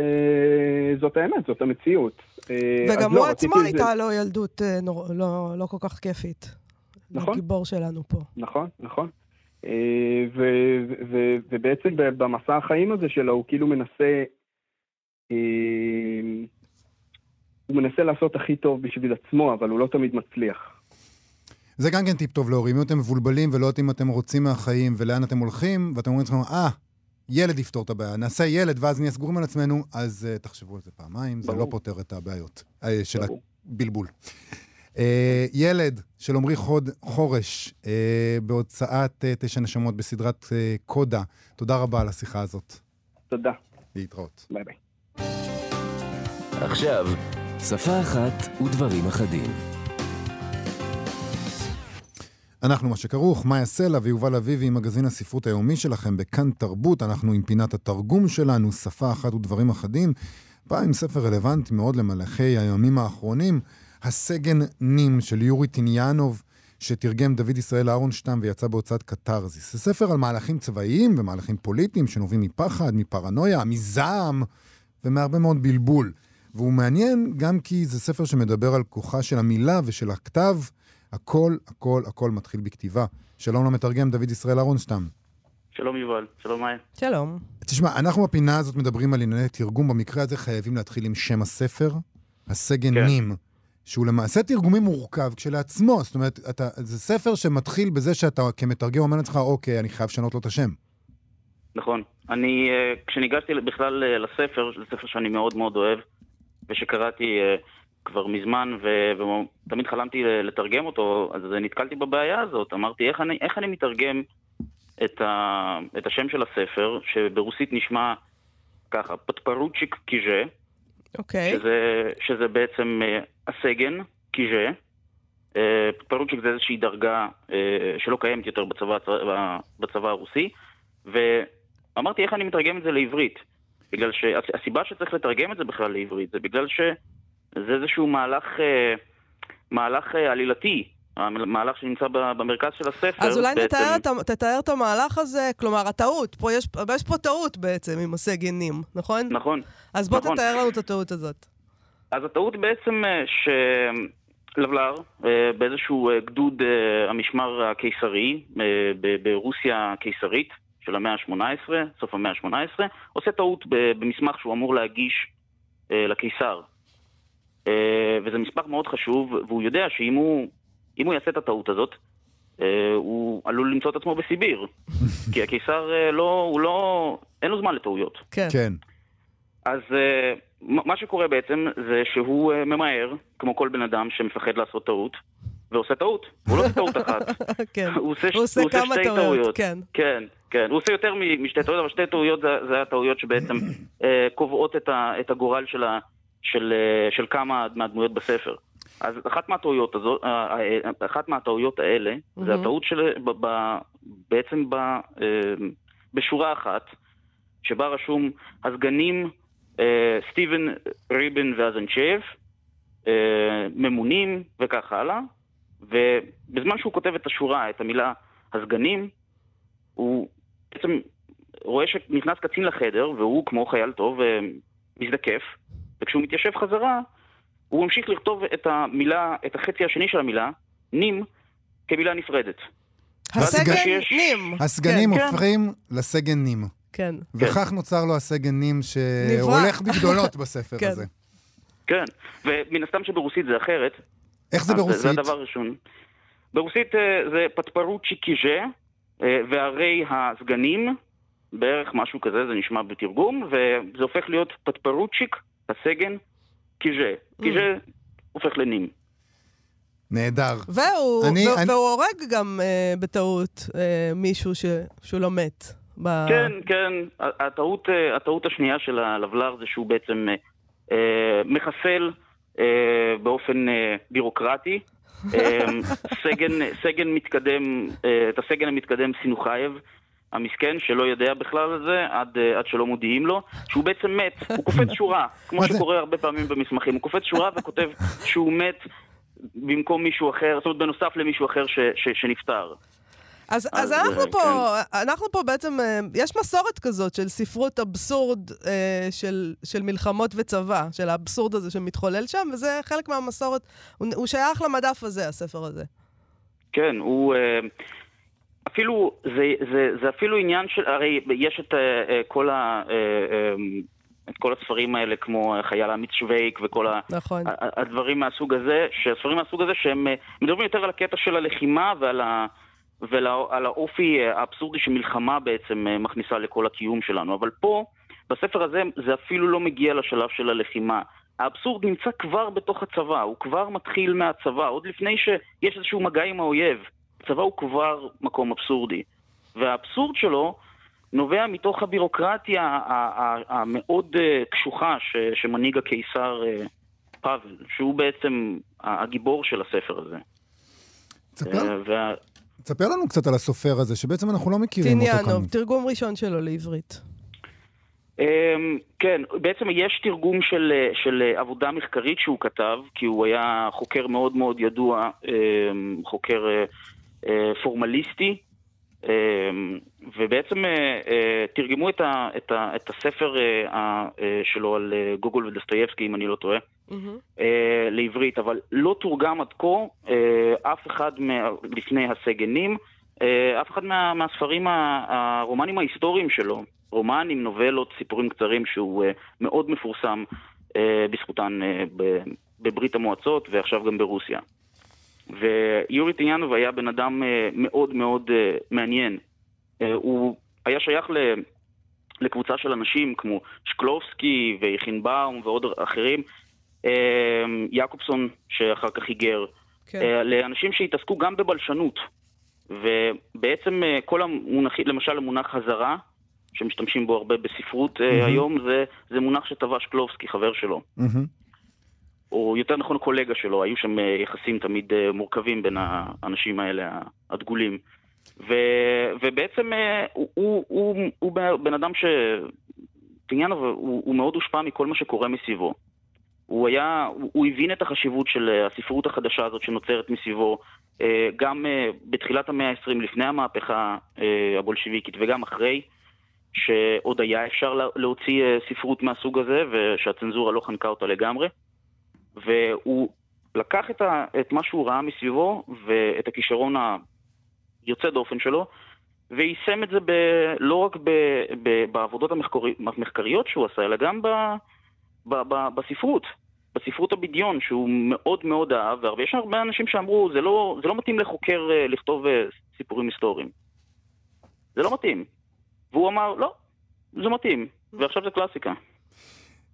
זאת האמת, זאת המציאות. אה, וגם לא, הוא רציתי עצמו את זה- הייתה לו ילדות אה, נור- לא לא כל כך כיפית. נכון. הגיבור שלנו פה. נכון, נכון. ו- ו- ובעצם במסע החיים הזה שלו הוא כאילו מנסה, הוא מנסה לעשות הכי טוב בשביל עצמו, אבל הוא לא תמיד מצליח. זה גם כן טיפ טוב להורים. אם אתם מבולבלים ולא יודעים מה אתם רוצים מהחיים ולאן אתם הולכים, ואתם אומרים לעצמכם, אה, ילד יפתור את הבעיה, נעשה ילד ואז נהיה סגורים על עצמנו, אז uh, תחשבו על זה פעמיים, זה ברור. לא פותר את הבעיות uh, של ברור. הבלבול. Uh, ילד של עמרי חוד, חורש, uh, בהוצאת uh, תשע נשמות בסדרת uh, קודה, תודה רבה על השיחה הזאת. תודה, להתראות. ביי ביי. עכשיו, שפה אחת ודברים אחדים. אנחנו מה שכרוך, מאיה סלע ויובל אביבי עם מגזין הספרות היומי שלכם בכאן תרבות. אנחנו עם פינת התרגום שלנו, שפה אחת ודברים אחדים. פעם עם ספר רלוונטי מאוד למלאכי הימים האחרונים, הסגן נים של יורי טיניאנוב, שתרגם דוד ישראל אהרונשטיין ויצא בהוצאת קתרזיס. זה ספר על מהלכים צבאיים ומהלכים פוליטיים שנובעים מפחד, מפרנויה, מזעם ומהרבה מאוד בלבול. והוא מעניין גם כי זה ספר שמדבר על כוחה של המילה ושל הכתב. הכל, הכל, הכל מתחיל בכתיבה. שלום למתרגם דוד ישראל אהרונשטיין. שלום יובל, שלום מאיה. שלום. תשמע, אנחנו בפינה הזאת מדברים על ענייני תרגום. במקרה הזה חייבים להתחיל עם שם הספר, הסגן כן. נים, שהוא למעשה תרגומי מורכב כשלעצמו. זאת אומרת, אתה, זה ספר שמתחיל בזה שאתה כמתרגם אומר לעצמך, אוקיי, אני חייב לשנות לו את השם. נכון. אני, אה, כשניגשתי בכלל אה, לספר, זה ספר שאני מאוד מאוד אוהב, ושקראתי אה, כבר מזמן, ו- ותמיד חלמתי ל- לתרגם אותו, אז נתקלתי בבעיה הזאת. אמרתי, איך אני, איך אני מתרגם את, ה, את השם של הספר, שברוסית נשמע ככה, פטפרוצ'יק קיז'ה, אוקיי. שזה, שזה בעצם אה, הסגן, קיז'ה. אה, פרוצ'יק זה איזושהי דרגה אה, שלא קיימת יותר בצבא, בצבא הרוסי, ואמרתי איך אני מתרגם את זה לעברית. בגלל שהסיבה שצריך לתרגם את זה בכלל לעברית זה בגלל שזה איזשהו מהלך, אה, מהלך אה, עלילתי, המהלך שנמצא במרכז של הספר. אז אולי בעצם- נתאר תתאר את המהלך הזה, כלומר, הטעות. פה יש, יש פה טעות בעצם עם הסגן נים, נכון? נכון. אז בוא נכון. תתאר לנו את הטעות הזאת. אז הטעות בעצם אה, שלבלר, באיזשהו גדוד המשמר הקיסרי, ברוסיה הקיסרית של המאה ה-18, סוף המאה ה-18, עושה טעות במסמך שהוא אמור להגיש אה, לקיסר. אה, וזה מסמך מאוד חשוב, והוא יודע שאם הוא, הוא יעשה את הטעות הזאת, אה, הוא עלול למצוא את עצמו בסיביר. כי הקיסר לא, הוא לא, אין לו זמן לטעויות. כן. כן. אז מה שקורה בעצם זה שהוא ממהר, כמו כל בן אדם שמפחד לעשות טעות, ועושה טעות. הוא לא עושה טעות אחת. כן. הוא עושה, הוא עושה הוא עושה כמה שתי טעויות, טעויות. כן. כן, כן. הוא עושה יותר משתי טעויות, אבל שתי טעויות זה, זה הטעויות שבעצם uh, קובעות את, ה, את הגורל של, ה, של, uh, של כמה מהדמויות בספר. אז אחת מהטעויות הזו, אה, אה, אחת מהטעויות האלה, זה מהמם. הטעות של, ב, ב, בעצם ב, אה, בשורה אחת, שבה רשום הסגנים אה, סטיבן ריבן ואזנצ'ב, אה, ממונים וכך הלאה, ובזמן שהוא כותב את השורה, את המילה הסגנים, הוא בעצם רואה שנכנס קצין לחדר, והוא כמו חייל טוב אה, מזדקף, וכשהוא מתיישב חזרה, הוא ממשיך לכתוב את המילה, את החצי השני של המילה, נים, כמילה נפרדת. הסגן שיש- נים. הסגנים כן. הופכים לסגן נים. כן. וכך נוצר לו הסגן נים נברא. שהולך בגדולות בספר כן. הזה. כן, ומן הסתם שברוסית זה אחרת, איך זה ברוסית? זה הדבר הראשון. ברוסית אה, זה פטפרוצ'י קיז'ה, והרי הסגנים, בערך משהו כזה, זה נשמע בתרגום, וזה הופך להיות פטפרוצ'יק, הסגן, קיז'ה. קיז'ה הופך לנים. נהדר. והוא, אני- והוא, אני- והוא הורג גם אה, בטעות אה, מישהו ש, שהוא לא מת. ב... כן, כן. הטעות, אה, הטעות השנייה של הלבלר זה שהוא בעצם אה, אה, מחסל אה, באופן אה, בירוקרטי אה, סגן, סגן מתקדם, אה, את הסגן המתקדם סינוחייב. המסכן שלא יודע בכלל על זה עד, אה, עד שלא מודיעים לו, שהוא בעצם מת, הוא קופץ שורה, כמו? שקורה הרבה פעמים במסמכים, הוא קופץ שורה וכותב שהוא מת במקום מישהו אחר, זאת אומרת בנוסף למישהו אחר ש, ש, שנפטר. אז, אז אז, אנחנו, אה, פה, אנחנו פה בעצם, אה, יש מסורת כזאת של ספרות אבסורד אה, של, של מלחמות וצבא, של האבסורד הזה שמתחולל שם, וזה חלק מהמסורת, הוא, הוא שייך למדף הזה, הספר הזה. כן, הוא... אה, אפילו, זה, זה, זה אפילו עניין של, הרי יש את כל ה... את כל הספרים האלה, כמו חייל עמית שווייק וכל נכון. הדברים מהסוג הזה, שהספרים מהסוג הזה שהם מדברים יותר על הקטע של הלחימה ועל ה... ועל האופי האבסורדי שמלחמה בעצם מכניסה לכל הקיום שלנו. אבל פה, בספר הזה, זה אפילו לא מגיע לשלב של הלחימה. האבסורד נמצא כבר בתוך הצבא, הוא כבר מתחיל מהצבא, עוד לפני שיש איזשהו מגע עם האויב. הצבא הוא כבר מקום אבסורדי. והאבסורד שלו נובע מתוך הבירוקרטיה המאוד אה, קשוחה שמנהיג הקיסר אה, פאבל, שהוא בעצם הגיבור של הספר הזה. תספר אה, לנו קצת על הסופר הזה, שבעצם אנחנו לא מכירים אותו כאן. טיניאנוב, תרגום ראשון שלו לעברית. אמ, כן, בעצם יש תרגום של, של עבודה מחקרית שהוא כתב, כי הוא היה חוקר מאוד מאוד ידוע, אמ, חוקר פורמליסטי, אמ, ובעצם אה, אה, תרגמו את, ה, את, ה, את הספר אה, שלו על גוגול ודסטויבסקי, אם אני לא טועה, mm-hmm. לעברית, אבל לא תורגם עד כה אף אחד מה, לפני הסגנים, אף אחד מה, מהספרים הרומנים ההיסטוריים שלו, רומנים, נובלות, סיפורים קצרים שהוא מאוד מפורסם בזכותן בברית המועצות ועכשיו גם ברוסיה. ויורי טיאנוב היה בן אדם אה, מאוד מאוד אה, מעניין. אה, הוא היה שייך לקבוצה של אנשים כמו שקלובסקי ויכינבאום ועוד אחרים, יעקובסון שאחר כך היגר, כן. לאנשים שהתעסקו גם בבלשנות. ובעצם כל המונחים, למשל המונח הזרה, שמשתמשים בו הרבה בספרות mm-hmm. היום, זה, זה מונח שטבע שקלובסקי, חבר שלו. Mm-hmm. או יותר נכון קולגה שלו, היו שם אה, יחסים תמיד אה, מורכבים בין האנשים האלה, הדגולים. ו, ובעצם אה, הוא, הוא, הוא, הוא בן אדם ש... עניין הוא, הוא מאוד הושפע מכל מה שקורה מסביבו. הוא היה, הוא, הוא הבין את החשיבות של הספרות החדשה הזאת שנוצרת מסביבו, גם בתחילת המאה ה-20, לפני המהפכה הבולשיביקית וגם אחרי, שעוד היה אפשר להוציא ספרות מהסוג הזה ושהצנזורה לא חנקה אותה לגמרי. והוא לקח את, ה, את מה שהוא ראה מסביבו ואת הכישרון היוצא דופן שלו, ויישם את זה ב, לא רק ב, ב, בעבודות המחקרי, המחקריות שהוא עשה, אלא גם ב, ב, ב, בספרות. בספרות הבדיון, שהוא מאוד מאוד אהב, ויש הרבה אנשים שאמרו, זה לא, זה לא מתאים לחוקר אה, לכתוב אה, סיפורים היסטוריים. זה לא מתאים. והוא אמר, לא, זה מתאים, ועכשיו זה קלאסיקה.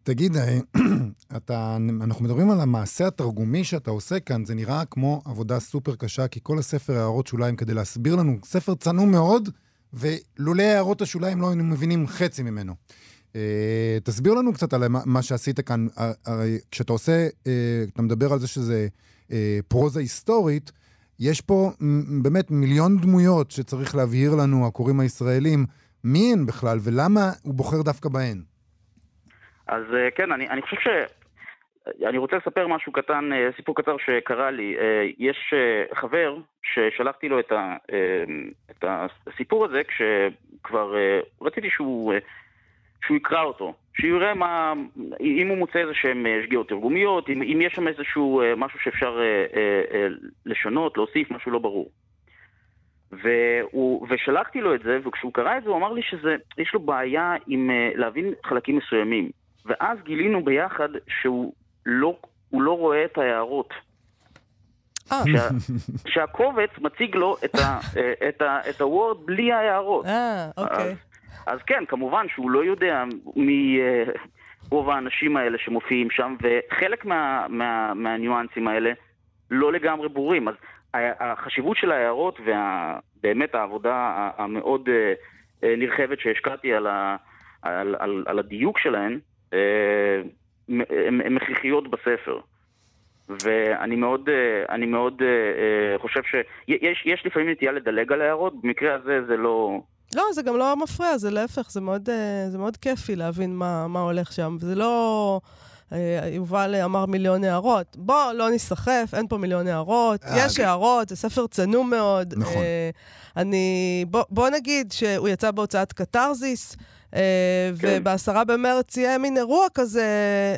תגיד, אה, אתה, אנחנו מדברים על המעשה התרגומי שאתה עושה כאן, זה נראה כמו עבודה סופר קשה, כי כל הספר הערות שוליים כדי להסביר לנו, ספר צנום מאוד, ולולא הערות השוליים לא היינו מבינים חצי ממנו. Uh, תסביר לנו קצת על מה שעשית כאן. הרי כשאתה עושה, uh, אתה מדבר על זה שזה uh, פרוזה היסטורית, יש פה באמת מיליון דמויות שצריך להבהיר לנו, הקוראים הישראלים, מי הן בכלל ולמה הוא בוחר דווקא בהן. אז אה, כן, אני, אני חושב ש... אני רוצה לספר משהו קטן, אה, סיפור קצר שקרה לי. אה, יש חבר ששלחתי לו את, ה, את הסיפור הזה כשכבר רציתי שהוא, שהוא יקרא אותו, שיראה מה, אם הוא מוצא איזה שהם שגיאות תרגומיות, אם, אם יש שם איזשהו משהו שאפשר לשנות, להוסיף, משהו לא ברור. והוא, ושלחתי לו את זה, וכשהוא קרא את זה הוא אמר לי שיש לו בעיה עם להבין חלקים מסוימים. ואז גילינו ביחד שהוא לא, לא רואה את ההערות. אה. שה, שהקובץ מציג לו את, ה, את, ה, את הוורד בלי ההערות. אה, אוקיי. אז, אז כן, כמובן שהוא לא יודע מי אה, רוב האנשים האלה שמופיעים שם, וחלק מה, מה, מהניואנסים האלה לא לגמרי ברורים. אז החשיבות של ההערות ובאמת העבודה המאוד אה, נרחבת שהשקעתי על, על, על, על הדיוק שלהן, הן הכרחיות בספר. ואני מאוד, אה, אני מאוד אה, אה, חושב שיש לפעמים נטייה לדלג על ההערות, במקרה הזה זה לא... לא, זה גם לא מפריע, זה להפך, זה מאוד, זה מאוד כיפי להבין מה, מה הולך שם. זה לא... יובל אמר מיליון הערות. בוא, לא ניסחף, אין פה מיליון הערות. יש הערות, זה ספר צנום מאוד. נכון. אני... בוא, בוא נגיד שהוא יצא בהוצאת קתרזיס. אה, כן. ובעשרה במרץ יהיה מין אירוע כזה,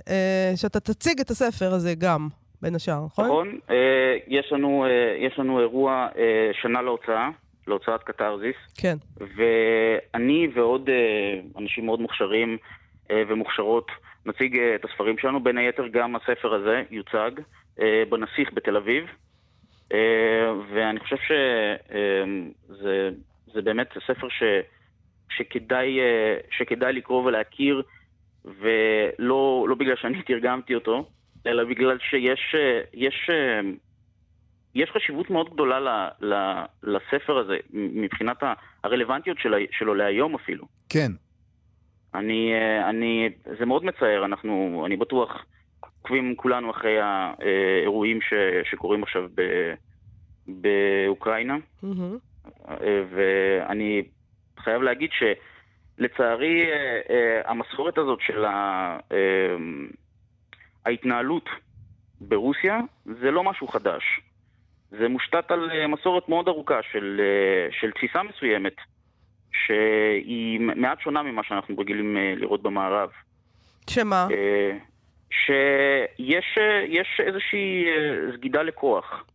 אה, שאתה תציג את הספר הזה גם, בין השאר, נכון? נכון. אה, יש לנו, יש לנו אירוע שנה להוצאה, להוצאת קתרזיס, כן. ואני ועוד אנשים מאוד מוכשרים ומוכשרות נציג את הספרים שלנו, בין היתר גם הספר הזה יוצג בנסיך בתל אביב, ואני חושב שזה זה באמת ספר ש, שכדאי, אה, שכדאי לקרוא ולהכיר, ולא לא בגלל שאני תרגמתי אותו, אלא בגלל שיש אה, יש, אה, יש חשיבות מאוד גדולה ל, ל, לספר הזה, מבחינת הרלוונטיות של, שלו להיום אפילו. כן. אני, אני, זה מאוד מצער, אנחנו, אני בטוח, עוקבים כולנו אחרי האירועים ש, שקורים עכשיו ב, באוקראינה, מהמם. ואני חייב להגיד שלצערי המסורת הזאת של ה- ההתנהלות ברוסיה זה לא משהו חדש. זה מושתת על אה, מסורת מאוד ארוכה של, אה, של תפיסה מסוימת, שהיא מעט שונה ממה שאנחנו רגילים אה, לראות במערב. שמה? אה, שיש אה, יש איזושהי אה, סגידה לכוח,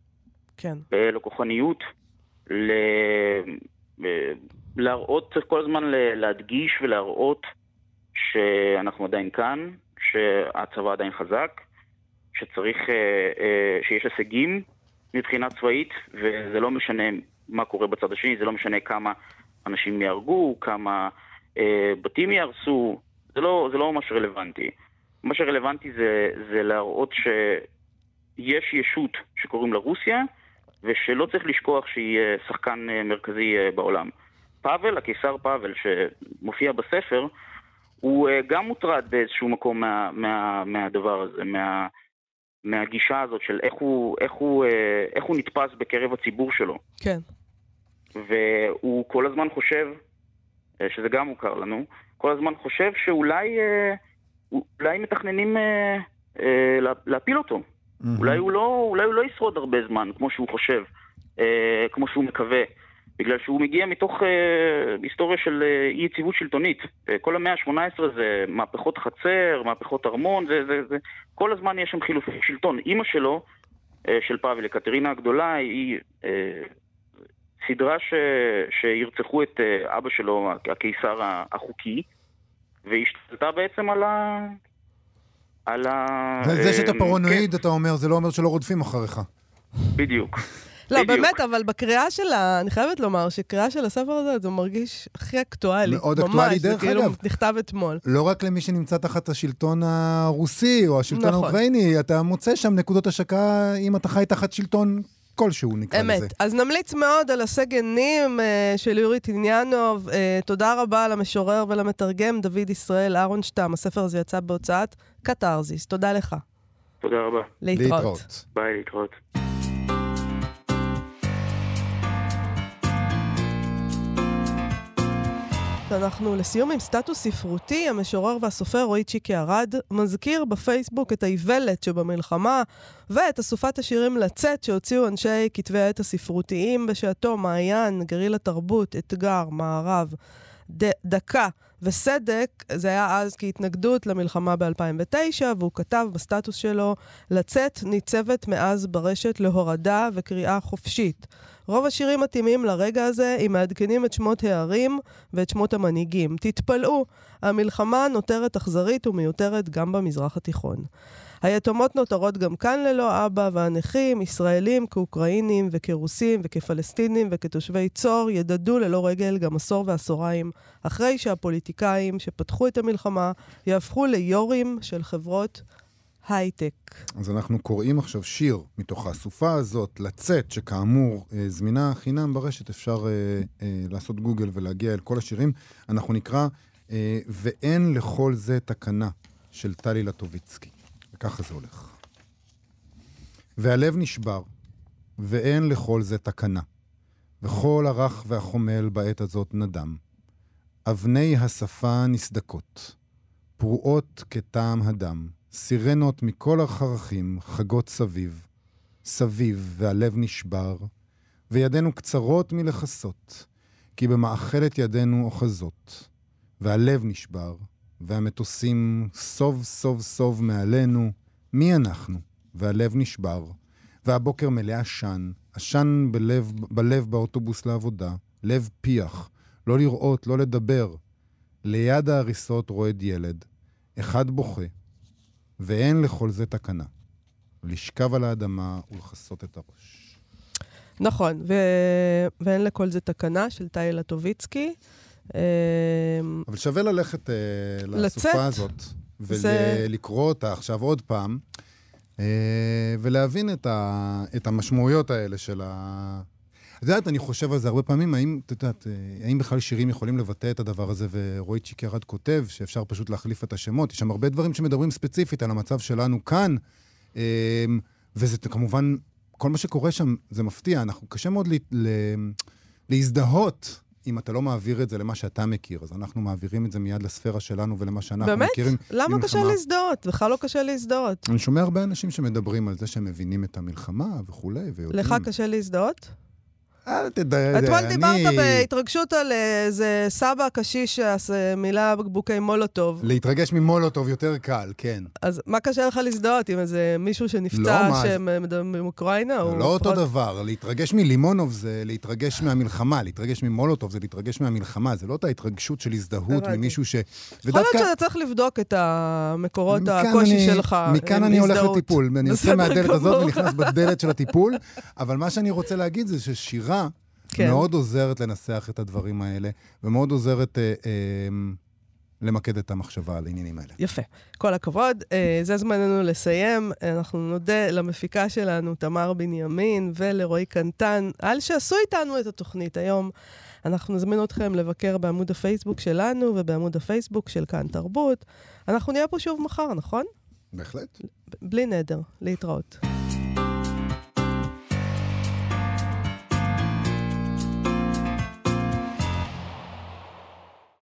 כן. אה, לכוחניות, ל... להראות, צריך כל הזמן להדגיש ולהראות שאנחנו עדיין כאן, שהצבא עדיין חזק, שצריך, אה, אה, שיש הישגים מבחינה צבאית, וזה לא משנה מה קורה בצד השני, זה לא משנה כמה אנשים יהרגו, כמה אה, בתים יהרסו, זה לא, זה לא מה שרלוונטי. מה שרלוונטי זה, זה להראות שיש ישות שקוראים לה רוסיה, ושלא צריך לשכוח שהיא שחקן מרכזי בעולם. פאבל, הקיסר פאבל, שמופיע בספר, הוא אה, גם מוטרד באיזשהו מקום מה, מה, מהדבר הזה, מה, מהגישה הזאת של איך הוא, איך, הוא, אה, איך הוא נתפס בקרב הציבור שלו. כן. והוא כל הזמן חושב, אה, שזה גם מוכר לנו, כל הזמן חושב שאולי אולי מתכננים אה, אה, לה- להפיל אותו. מהמם. אולי הוא, לא, אולי הוא לא ישרוד הרבה זמן, כמו שהוא חושב, אה, כמו שהוא מקווה. בגלל שהוא מגיע מתוך אה, היסטוריה של אה, אי יציבות שלטונית. אה, כל המאה ה-18 זה מהפכות חצר, מהפכות ארמון, זה, זה, זה, כל הזמן יש שם חילופי שלטון. אימא שלו, אה, של פאבל, יקטרינה הגדולה, היא אה, סדרה ש, שירצחו את אה, אבא שלו, הקיסר החוקי, והיא השתלטה בעצם על ה... על ה... זה שאתה אה, פרנואיד, אתה אומר, זה לא אומר שלא רודפים אחריך. כן, בדיוק. לא, בדיוק. באמת, אבל בקריאה שלה, אני חייבת לומר שקריאה של הספר הזה, זה מרגיש הכי אקטואלי. מאוד ממש, אקטואלי. זה דרך כאילו אגב, נכתב אתמול. לא רק למי שנמצא תחת השלטון הרוסי או השלטון נכון. האוקראיני, אתה מוצא שם נקודות השקה אם אתה חי תחת שלטון כלשהו, נקרא לזה. אמת. אז נמליץ מאוד על הסגנים אה, של יורי טיניאנוב. אה, תודה רבה למשורר ולמתרגם דוד ישראל אהרונשטם. הספר הזה יצא בהוצאת קתרזיס. תודה לך. תודה רבה. להתראות. ביי, להתראות. אנחנו לסיום עם סטטוס ספרותי, המשורר והסופר רועי צ'יקי ארד מזכיר בפייסבוק את האיוולת שבמלחמה ואת אסופת השירים לצאת שהוציאו אנשי כתבי העת הספרותיים בשעתו, מעיין, גרילה תרבות, אתגר, מערב, ד- דקה וסדק, זה היה אז כהתנגדות למלחמה ב-2009, והוא כתב בסטטוס שלו, לצאת ניצבת מאז ברשת להורדה וקריאה חופשית. רוב השירים מתאימים לרגע הזה, אם מעדכנים את שמות הערים ואת שמות המנהיגים. תתפלאו, המלחמה נותרת אכזרית ומיותרת גם במזרח התיכון. היתומות נותרות גם כאן ללא אבא, והנכים, ישראלים כאוקראינים וכרוסים וכפלסטינים וכתושבי צור, ידדו ללא רגל גם עשור ועשוריים, אחרי שהפוליטיקאים שפתחו את המלחמה יהפכו ליו"רים של חברות הייטק. אז אנחנו קוראים עכשיו שיר מתוך האסופה הזאת, לצאת, שכאמור אה, זמינה חינם ברשת, אפשר אה, אה, לעשות גוגל ולהגיע אל כל השירים. אנחנו נקרא אה, ואין לכל זה תקנה של טלי לטוביצקי. וככה זה הולך. והלב נשבר, ואין לכל זה תקנה. וכל הרך והחומל בעת הזאת נדם. אבני השפה נסדקות, פרועות כטעם הדם. סירנות מכל החרכים חגות סביב, סביב והלב נשבר, וידינו קצרות מלכסות, כי במאכלת ידינו אוחזות, והלב נשבר, והמטוסים סוב סוב סוב מעלינו, מי אנחנו? והלב נשבר, והבוקר מלא עשן, עשן בלב, בלב באוטובוס לעבודה, לב פיח, לא לראות, לא לדבר. ליד ההריסות רועד ילד, אחד בוכה, ואין לכל זה תקנה. לשכב על האדמה ולכסות את הראש. נכון, ו... ואין לכל זה תקנה של טאי לטוביצקי. אמ, אבל שווה ללכת לצאת. לסופה הזאת, זה- ולקרוא אותה עכשיו עוד פעם, אה, ולהבין את, ה... את המשמעויות האלה של ה... את יודעת, אני חושב על זה הרבה פעמים, האם, את יודעת, אה, האם בכלל שירים יכולים לבטא את הדבר הזה, ורועי צ'יקרד כותב שאפשר פשוט להחליף את השמות. יש שם הרבה דברים שמדברים ספציפית על המצב שלנו כאן, אה, וזה כמובן, כל מה שקורה שם זה מפתיע. אנחנו, קשה מאוד ל... ל... להזדהות אם אתה לא מעביר את זה למה שאתה מכיר. אז אנחנו מעבירים את זה מיד לספירה שלנו ולמה שאנחנו באמת? מכירים. למה ממלחמה. קשה להזדהות? בכלל לא קשה להזדהות. אני שומע הרבה אנשים שמדברים על זה שהם מבינים את המלחמה וכולי, ויודעים... לך קשה להזדהות? אל תדע, אתמול אני- דיברת בהתרגשות על איזה סבא קשיש שמילא בקבוקי מולוטוב. להתרגש ממולוטוב יותר קל, כן. אז מה קשה לך להזדהות עם איזה מישהו לא, שנפצע מה, שהם מאוקראינה? זה הוא לא אותו פחות- דבר. להתרגש מלימונוב זה להתרגש מהמלחמה, להתרגש ממולוטוב זה להתרגש מהמלחמה. זה לא אותה התרגשות של הזדהות. ממישהו ש... יכול להיות שאתה צריך לבדוק את המקורות מכאן הקושי אני- שלך מכאן עם אני הולך. לטיפול. אני יוצא מהדלת הזאת. ונכנס בדלת של הטיפול, אבל מה שאני רוצה להגיד זה ששירה כן. מאוד עוזרת לנסח את הדברים האלה, ומאוד עוזרת אה, אה, למקד את המחשבה על העניינים האלה. יפה, כל הכבוד. אה, זה זמננו לסיים. אנחנו נודה למפיקה שלנו, תמר בנימין, ולרועי קנטן, על שעשו איתנו את התוכנית היום. אנחנו נזמין אתכם לבקר בעמוד הפייסבוק שלנו ובעמוד הפייסבוק של כאן תרבות. אנחנו נהיה פה שוב מחר, נכון? בהחלט. בלי נדר, להתראות.